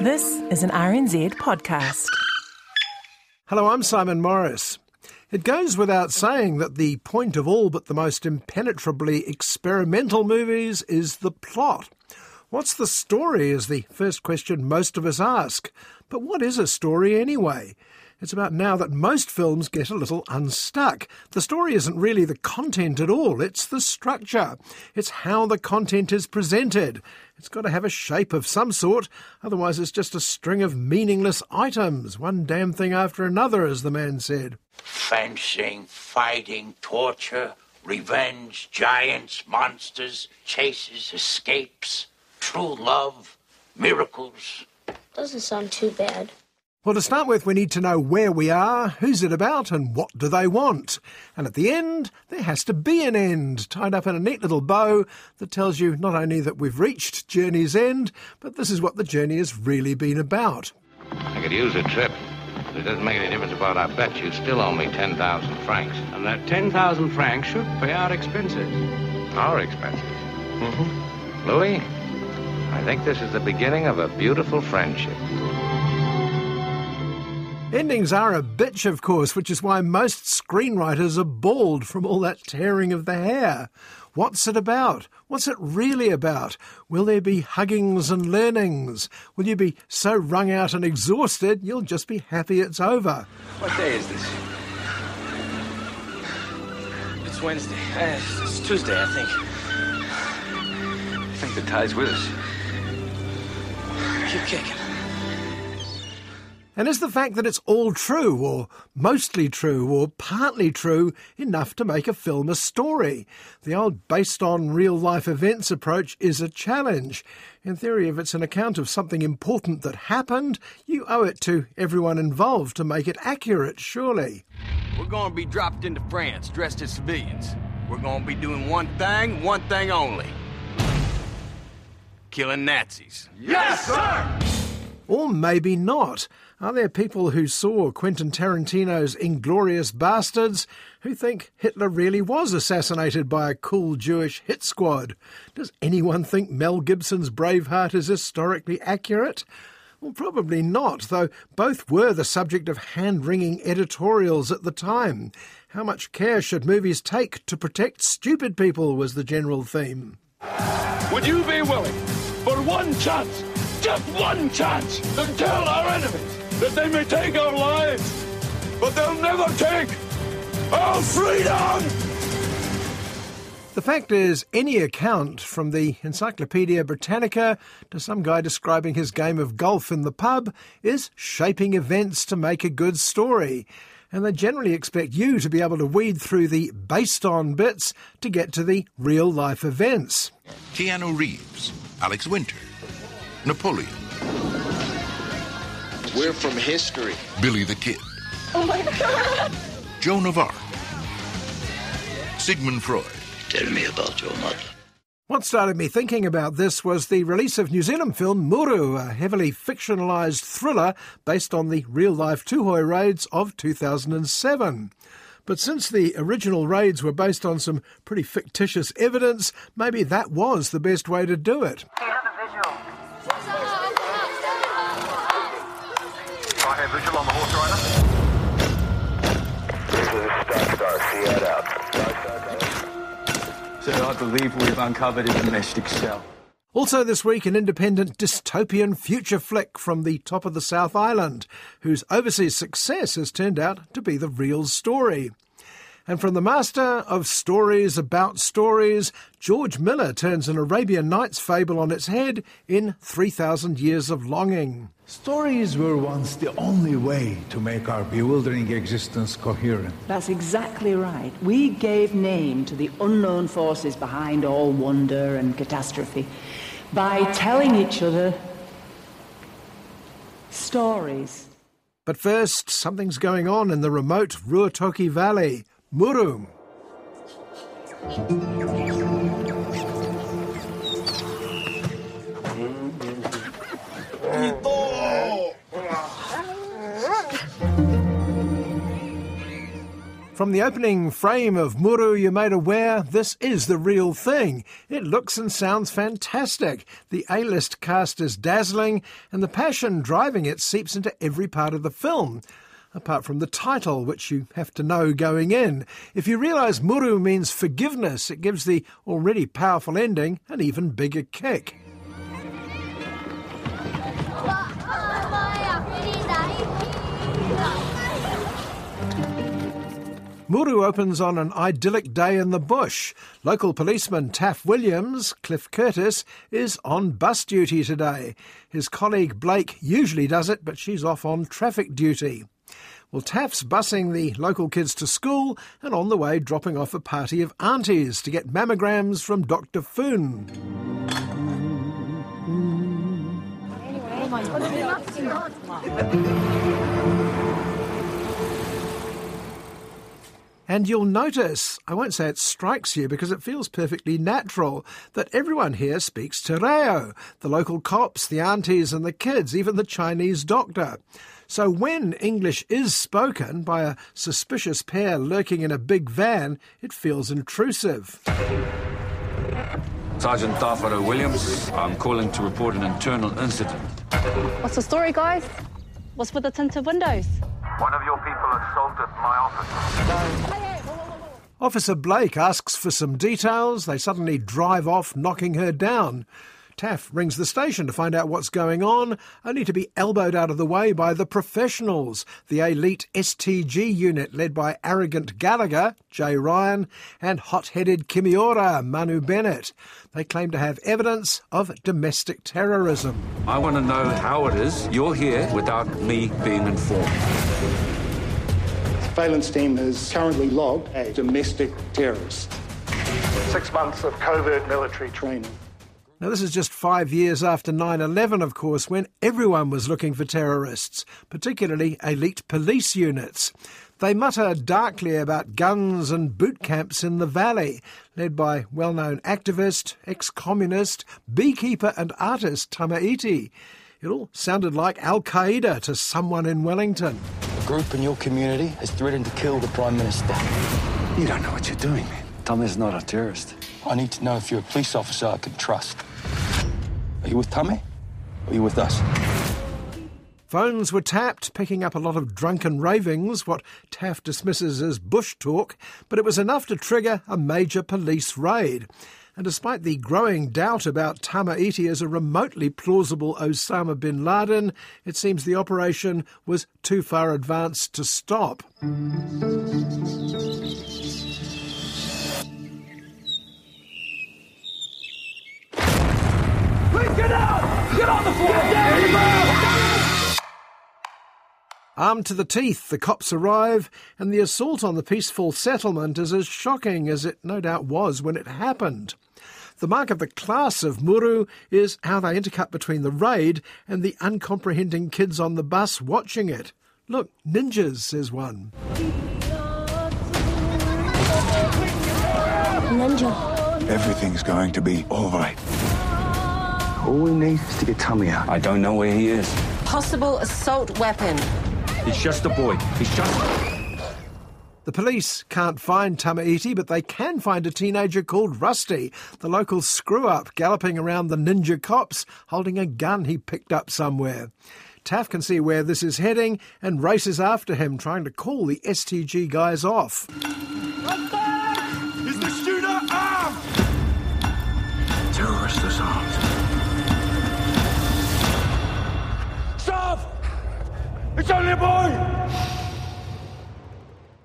This is an RNZ podcast. Hello, I'm Simon Morris. It goes without saying that the point of all but the most impenetrably experimental movies is the plot. What's the story is the first question most of us ask. But what is a story anyway? It's about now that most films get a little unstuck. The story isn't really the content at all, it's the structure. It's how the content is presented. It's got to have a shape of some sort, otherwise, it's just a string of meaningless items, one damn thing after another, as the man said. Fencing, fighting, torture, revenge, giants, monsters, chases, escapes, true love, miracles. Doesn't sound too bad. Well, to start with, we need to know where we are, who's it about, and what do they want. And at the end, there has to be an end, tied up in a neat little bow that tells you not only that we've reached journey's end, but this is what the journey has really been about. I could use a trip. It doesn't make any difference about our bet. You still owe me 10,000 francs. And that 10,000 francs should pay our expenses. Our expenses? Mm-hmm. Louis, I think this is the beginning of a beautiful friendship. Endings are a bitch, of course, which is why most screenwriters are bald from all that tearing of the hair. What's it about? What's it really about? Will there be huggings and learnings? Will you be so wrung out and exhausted you'll just be happy it's over? What day is this? It's Wednesday. Uh, it's Tuesday, I think. I think the tide's with us. Keep kicking. And is the fact that it's all true, or mostly true, or partly true, enough to make a film a story? The old based on real life events approach is a challenge. In theory, if it's an account of something important that happened, you owe it to everyone involved to make it accurate, surely. We're going to be dropped into France dressed as civilians. We're going to be doing one thing, one thing only killing Nazis. Yes, sir! Or maybe not. Are there people who saw Quentin Tarantino's Inglourious Basterds who think Hitler really was assassinated by a cool Jewish hit squad? Does anyone think Mel Gibson's Braveheart is historically accurate? Well, probably not, though both were the subject of hand wringing editorials at the time. How much care should movies take to protect stupid people was the general theme. Would you be willing, for one chance, just one chance, to tell our enemies that they may take our lives, but they'll never take our freedom! The fact is, any account from the Encyclopaedia Britannica to some guy describing his game of golf in the pub is shaping events to make a good story. And they generally expect you to be able to weed through the based on bits to get to the real life events. Keanu Reeves, Alex Winter, Napoleon, We're from history. Billy the Kid, Oh my god! Joan of Arc, Sigmund Freud, Tell me about your mother. What started me thinking about this was the release of New Zealand film Muru, a heavily fictionalised thriller based on the real life Tuhoe raids of 2007. But since the original raids were based on some pretty fictitious evidence, maybe that was the best way to do it. Have visual on the horse rider. Sir, I believe we've uncovered a domestic cell. Also, this week, an independent dystopian future flick from the top of the South Island, whose overseas success has turned out to be the real story. And from the master of stories about stories, George Miller turns an Arabian Nights fable on its head in 3,000 Years of Longing. Stories were once the only way to make our bewildering existence coherent. That's exactly right. We gave name to the unknown forces behind all wonder and catastrophe by telling each other stories. But first, something's going on in the remote Ruatoki Valley. Muru. From the opening frame of Muru, you're made aware this is the real thing. It looks and sounds fantastic. The A list cast is dazzling, and the passion driving it seeps into every part of the film. Apart from the title, which you have to know going in. If you realise Muru means forgiveness, it gives the already powerful ending an even bigger kick. Muru opens on an idyllic day in the bush. Local policeman Taff Williams, Cliff Curtis, is on bus duty today. His colleague Blake usually does it, but she's off on traffic duty. Well, Taff's busing the local kids to school and on the way dropping off a party of aunties to get mammograms from Dr. Foon. Oh And you'll notice, I won't say it strikes you because it feels perfectly natural, that everyone here speaks Te Reo the local cops, the aunties, and the kids, even the Chinese doctor. So when English is spoken by a suspicious pair lurking in a big van, it feels intrusive. Sergeant Darfaro Williams, I'm calling to report an internal incident. What's the story, guys? What's with the tinted windows? One of your people assaulted my office. Officer Blake asks for some details. They suddenly drive off, knocking her down. Taff rings the station to find out what's going on, only to be elbowed out of the way by the professionals, the elite STG unit led by arrogant Gallagher, Jay Ryan, and hot-headed Kimiora, Manu Bennett. They claim to have evidence of domestic terrorism. I want to know how it is you're here without me being informed. Surveillance team has currently logged a domestic terrorist. Six months of covert military training. Now, this is just five years after 9 11, of course, when everyone was looking for terrorists, particularly elite police units. They mutter darkly about guns and boot camps in the valley, led by well known activist, ex communist, beekeeper, and artist Tama Iti. It all sounded like Al Qaeda to someone in Wellington. A group in your community has threatened to kill the Prime Minister. You don't know what you're doing, man. Tommy's not a terrorist. I need to know if you're a police officer I can trust. Are you with Tommy? Or are you with us? Phones were tapped, picking up a lot of drunken ravings, what Taff dismisses as bush talk, but it was enough to trigger a major police raid. And despite the growing doubt about Tama Iti as a remotely plausible Osama bin Laden, it seems the operation was too far advanced to stop. Get out! Get on the floor! Armed to the teeth, the cops arrive, and the assault on the peaceful settlement is as shocking as it no doubt was when it happened. The mark of the class of Muru is how they intercut between the raid and the uncomprehending kids on the bus watching it. Look, ninjas, says one. Ninja. Everything's going to be all right. All we need is to get Tommy out. I don't know where he is. Possible assault weapon. He's just a boy. He's just. The police can't find Tama Iti, but they can find a teenager called Rusty, the local screw up galloping around the ninja cops holding a gun he picked up somewhere. Taff can see where this is heading and races after him, trying to call the STG guys off. Is the shooter armed? Terrorist is armed. It's only a boy!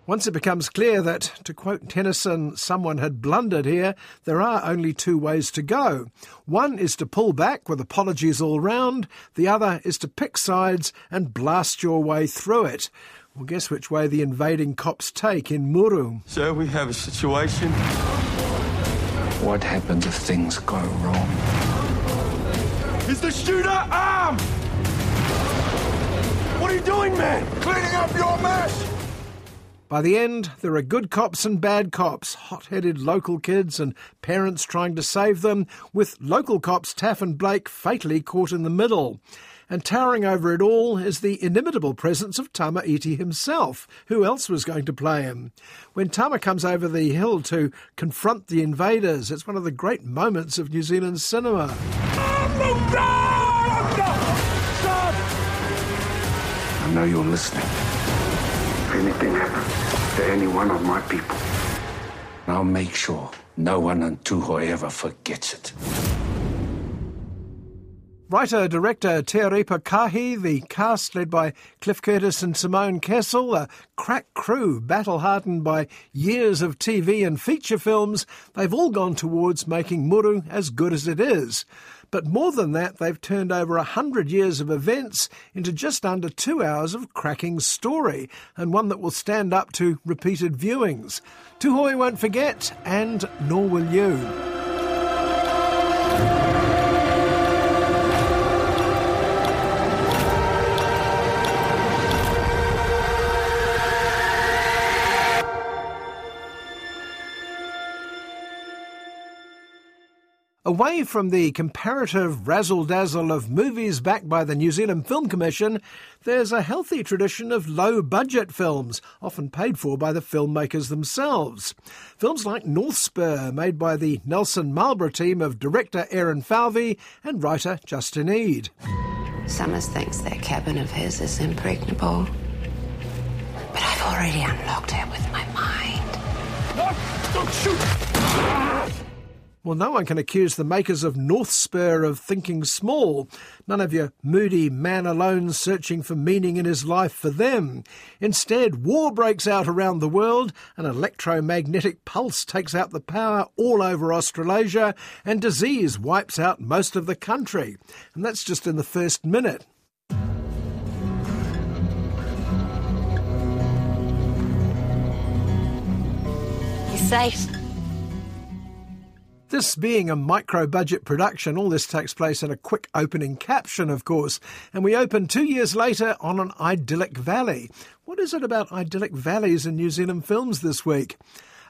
Once it becomes clear that, to quote Tennyson, someone had blundered here, there are only two ways to go. One is to pull back with apologies all round, the other is to pick sides and blast your way through it. Well, guess which way the invading cops take in Muru? Sir, we have a situation. What happens if things go wrong? Is the shooter armed? What are you doing, man? Cleaning up your mess! By the end, there are good cops and bad cops, hot headed local kids and parents trying to save them, with local cops Taff and Blake fatally caught in the middle. And towering over it all is the inimitable presence of Tama Iti himself. Who else was going to play him? When Tama comes over the hill to confront the invaders, it's one of the great moments of New Zealand cinema. I know you're listening. If anything happens to any one of my people, I'll make sure no one on Tuhoe ever forgets it. Writer director Tearepa Kahi, the cast led by Cliff Curtis and Simone Kessell, a crack crew battle hardened by years of TV and feature films, they've all gone towards making Muru as good as it is. But more than that, they've turned over a hundred years of events into just under two hours of cracking story, and one that will stand up to repeated viewings. Tuhoe won't forget, and nor will you. Away from the comparative razzle dazzle of movies backed by the New Zealand Film Commission, there's a healthy tradition of low budget films, often paid for by the filmmakers themselves. Films like Northspur, made by the Nelson Marlborough team of director Aaron Falvey and writer Justin Eade. Summers thinks that cabin of his is impregnable. But I've already unlocked it with my mind. Don't shoot! Well, no one can accuse the makers of Northspur of thinking small. None of your moody man alone searching for meaning in his life for them. Instead, war breaks out around the world, an electromagnetic pulse takes out the power all over Australasia, and disease wipes out most of the country. And that's just in the first minute. He's safe. This being a micro budget production, all this takes place in a quick opening caption, of course, and we open two years later on an idyllic valley. What is it about idyllic valleys in New Zealand films this week?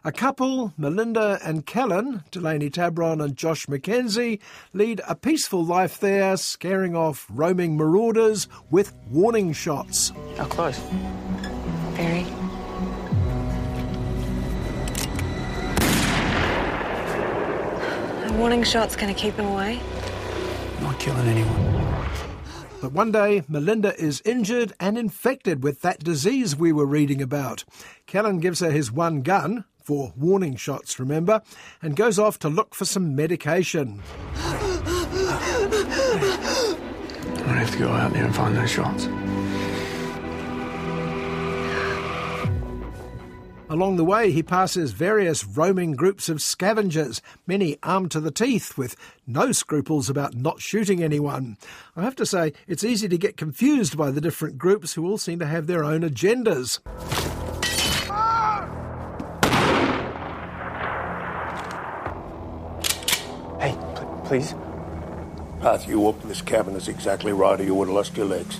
A couple, Melinda and Kellen, Delaney Tabron and Josh McKenzie, lead a peaceful life there, scaring off roaming marauders with warning shots. How close? Very. A warning shot's gonna keep him away. Not killing anyone. But one day, Melinda is injured and infected with that disease we were reading about. Kellen gives her his one gun, for warning shots, remember, and goes off to look for some medication. I have to go out there and find those shots. Along the way, he passes various roaming groups of scavengers, many armed to the teeth, with no scruples about not shooting anyone. I have to say, it's easy to get confused by the different groups who all seem to have their own agendas. Hey, pl- please. Path you up in this cabin is exactly right, or you would have lost your legs.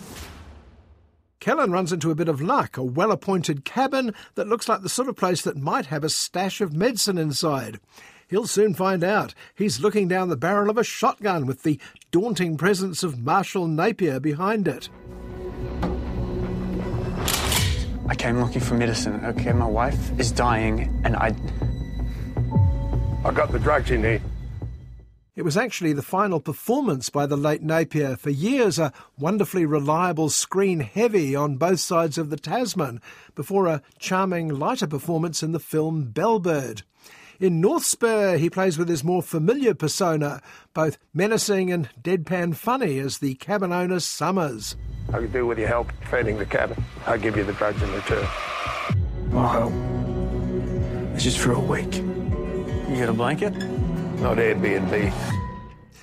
Kellen runs into a bit of luck, a well appointed cabin that looks like the sort of place that might have a stash of medicine inside. He'll soon find out. He's looking down the barrel of a shotgun with the daunting presence of Marshall Napier behind it. I came looking for medicine, okay? My wife is dying, and I. I got the drugs in need. It was actually the final performance by the late Napier, for years a wonderfully reliable screen heavy on both sides of the Tasman, before a charming lighter performance in the film Bellbird. In Northspur, he plays with his more familiar persona, both menacing and deadpan funny as the cabin owner Summers. I could do with your help defending the cabin. I'll give you the drugs in return. Well, it's just for a week. You got a blanket? Not Airbnb.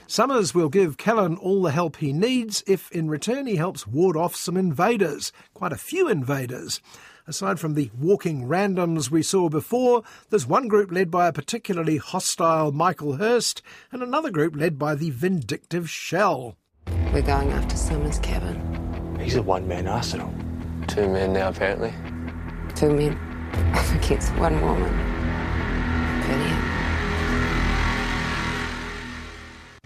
Summers will give Callan all the help he needs if, in return, he helps ward off some invaders, quite a few invaders. Aside from the walking randoms we saw before, there's one group led by a particularly hostile Michael Hurst and another group led by the vindictive Shell. We're going after Summers' cabin. He's a one-man arsenal. Two men now, apparently. Two men I against one woman. Brilliant.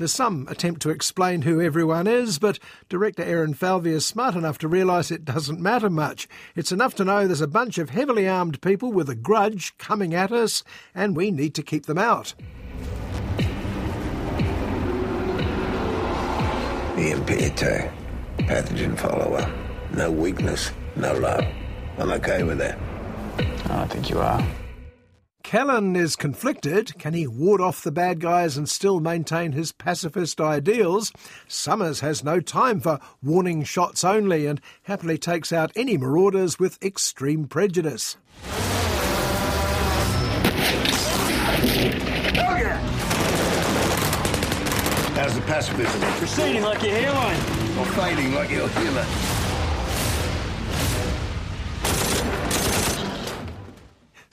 There's some attempt to explain who everyone is, but director Aaron Falvey is smart enough to realise it doesn't matter much. It's enough to know there's a bunch of heavily armed people with a grudge coming at us, and we need to keep them out. Ian Pietro, pathogen follower. No weakness, no love. I'm okay with that. I think you are. Callan is conflicted. Can he ward off the bad guys and still maintain his pacifist ideals? Summers has no time for warning shots only and happily takes out any marauders with extreme prejudice. How's the pacifism? Proceeding like your hairline. Or fading like your healer?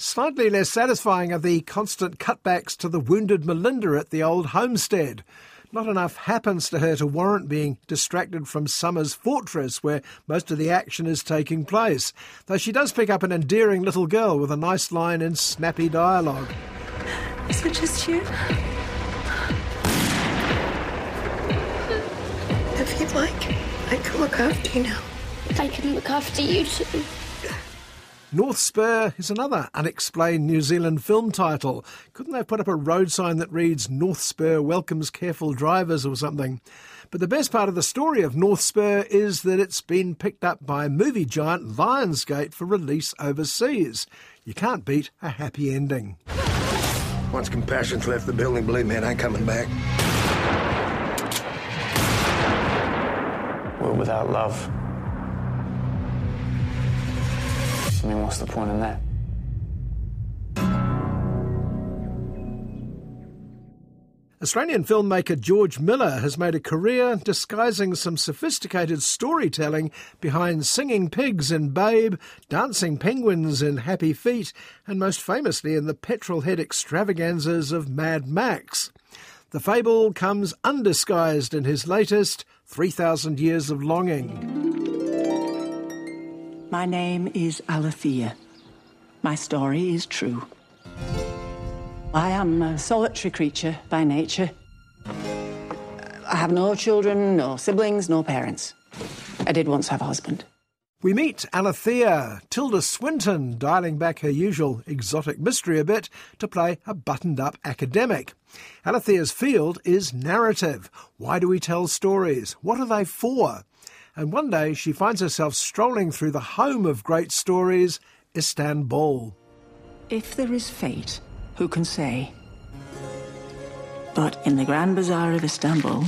Slightly less satisfying are the constant cutbacks to the wounded Melinda at the old homestead. Not enough happens to her to warrant being distracted from Summer's fortress, where most of the action is taking place, though she does pick up an endearing little girl with a nice line in snappy dialogue. Is it just you? If you'd like, I can look after you now. I can look after you too. Northspur is another unexplained New Zealand film title. Couldn't they put up a road sign that reads Northspur welcomes careful drivers or something? But the best part of the story of Northspur is that it's been picked up by movie giant Lionsgate for release overseas. You can't beat a happy ending. Once compassion's left the building, believe me, it ain't coming back. We're without love. I mean, what's the point in that? Australian filmmaker George Miller has made a career disguising some sophisticated storytelling behind singing pigs in Babe, dancing penguins in Happy Feet, and most famously in the petrol head extravaganzas of Mad Max. The fable comes undisguised in his latest 3000 Years of Longing. My name is Alethea. My story is true. I am a solitary creature by nature. I have no children, no siblings, no parents. I did once have a husband. We meet Alethea, Tilda Swinton, dialing back her usual exotic mystery a bit to play a buttoned up academic. Alethea's field is narrative. Why do we tell stories? What are they for? And one day she finds herself strolling through the home of great stories, Istanbul. If there is fate, who can say? But in the Grand Bazaar of Istanbul,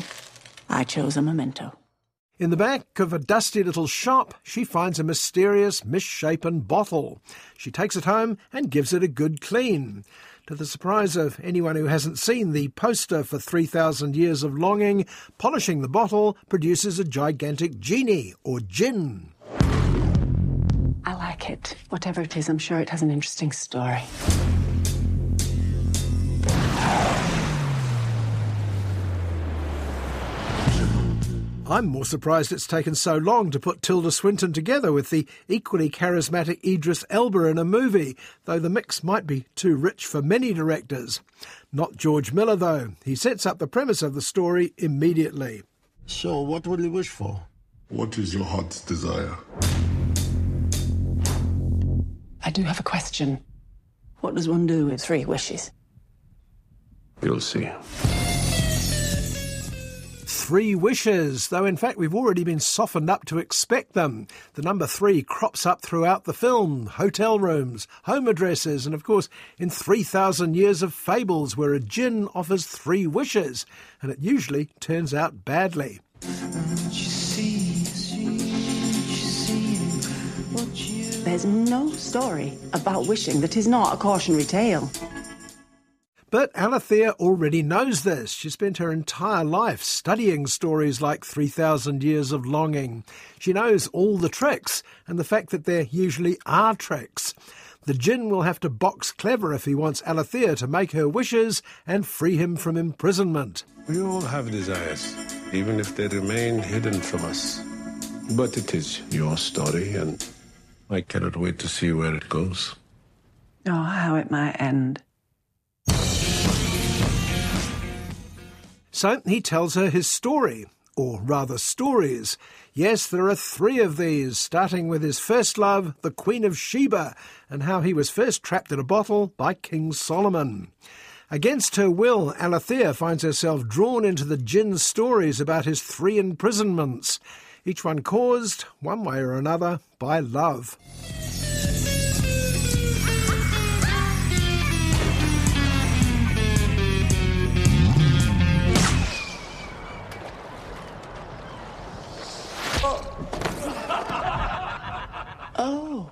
I chose a memento. In the back of a dusty little shop, she finds a mysterious, misshapen bottle. She takes it home and gives it a good clean. To the surprise of anyone who hasn't seen the poster for 3,000 Years of Longing, polishing the bottle produces a gigantic genie, or jinn. I like it. Whatever it is, I'm sure it has an interesting story. I'm more surprised it's taken so long to put Tilda Swinton together with the equally charismatic Idris Elba in a movie, though the mix might be too rich for many directors. Not George Miller, though. He sets up the premise of the story immediately. So, what would you wish for? What is your heart's desire? I do have a question. What does one do with three wishes? You'll see. Three wishes, though in fact we've already been softened up to expect them. The number three crops up throughout the film hotel rooms, home addresses, and of course in 3,000 Years of Fables, where a jinn offers three wishes, and it usually turns out badly. There's no story about wishing that is not a cautionary tale. But Alethea already knows this. She spent her entire life studying stories like 3,000 Years of Longing. She knows all the tricks and the fact that there usually are tricks. The Djinn will have to box clever if he wants Alethea to make her wishes and free him from imprisonment. We all have desires, even if they remain hidden from us. But it is your story, and I cannot wait to see where it goes. Oh, how it might end. So he tells her his story, or rather stories. Yes, there are three of these, starting with his first love, the Queen of Sheba, and how he was first trapped in a bottle by King Solomon. Against her will, Alethea finds herself drawn into the Djinn's stories about his three imprisonments, each one caused, one way or another, by love. Oh.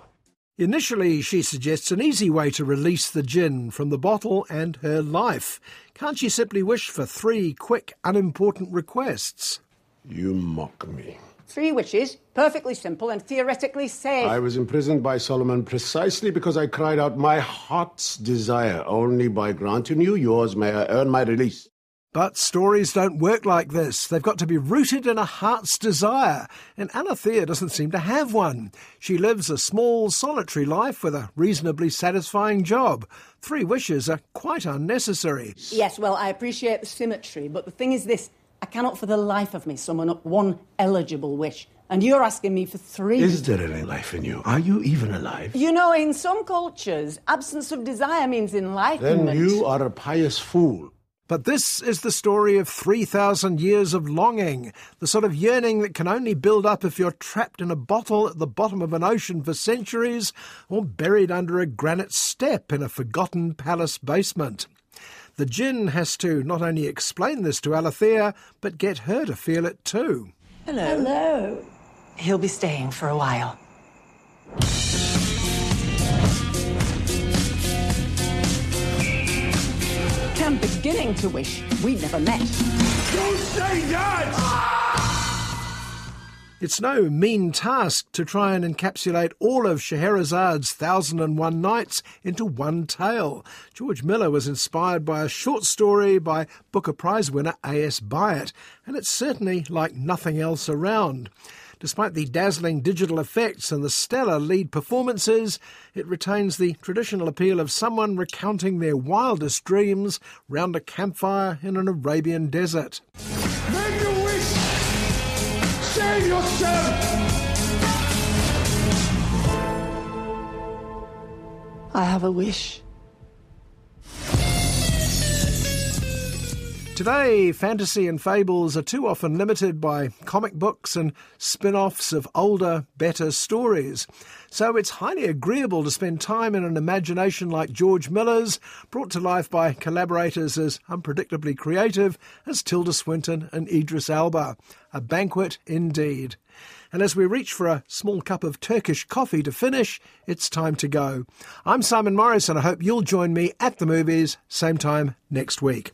Initially, she suggests an easy way to release the jinn from the bottle and her life. Can't she simply wish for three quick, unimportant requests? You mock me. Three wishes, perfectly simple and theoretically safe. I was imprisoned by Solomon precisely because I cried out my heart's desire. Only by granting you yours may I earn my release. But stories don't work like this. They've got to be rooted in a heart's desire, and Alethea doesn't seem to have one. She lives a small, solitary life with a reasonably satisfying job. Three wishes are quite unnecessary. Yes, well, I appreciate the symmetry, but the thing is this I cannot for the life of me summon up one eligible wish. And you're asking me for three. Is there any life in you? Are you even alive? You know, in some cultures, absence of desire means enlightenment. Then you are a pious fool. But this is the story of 3,000 years of longing, the sort of yearning that can only build up if you're trapped in a bottle at the bottom of an ocean for centuries or buried under a granite step in a forgotten palace basement. The Djinn has to not only explain this to Alethea, but get her to feel it too. Hello. Hello. He'll be staying for a while. Beginning to wish we'd never met. Don't say that! Ah! It's no mean task to try and encapsulate all of Scheherazade's Thousand and One Nights into one tale. George Miller was inspired by a short story by Booker Prize winner A.S. Byatt, and it's certainly like nothing else around. Despite the dazzling digital effects and the stellar lead performances, it retains the traditional appeal of someone recounting their wildest dreams round a campfire in an Arabian desert. Make a wish! Save yourself! I have a wish. Today, fantasy and fables are too often limited by comic books and spin offs of older, better stories. So it's highly agreeable to spend time in an imagination like George Miller's, brought to life by collaborators as unpredictably creative as Tilda Swinton and Idris Elba. A banquet indeed. And as we reach for a small cup of Turkish coffee to finish, it's time to go. I'm Simon Morris, and I hope you'll join me at the movies, same time next week.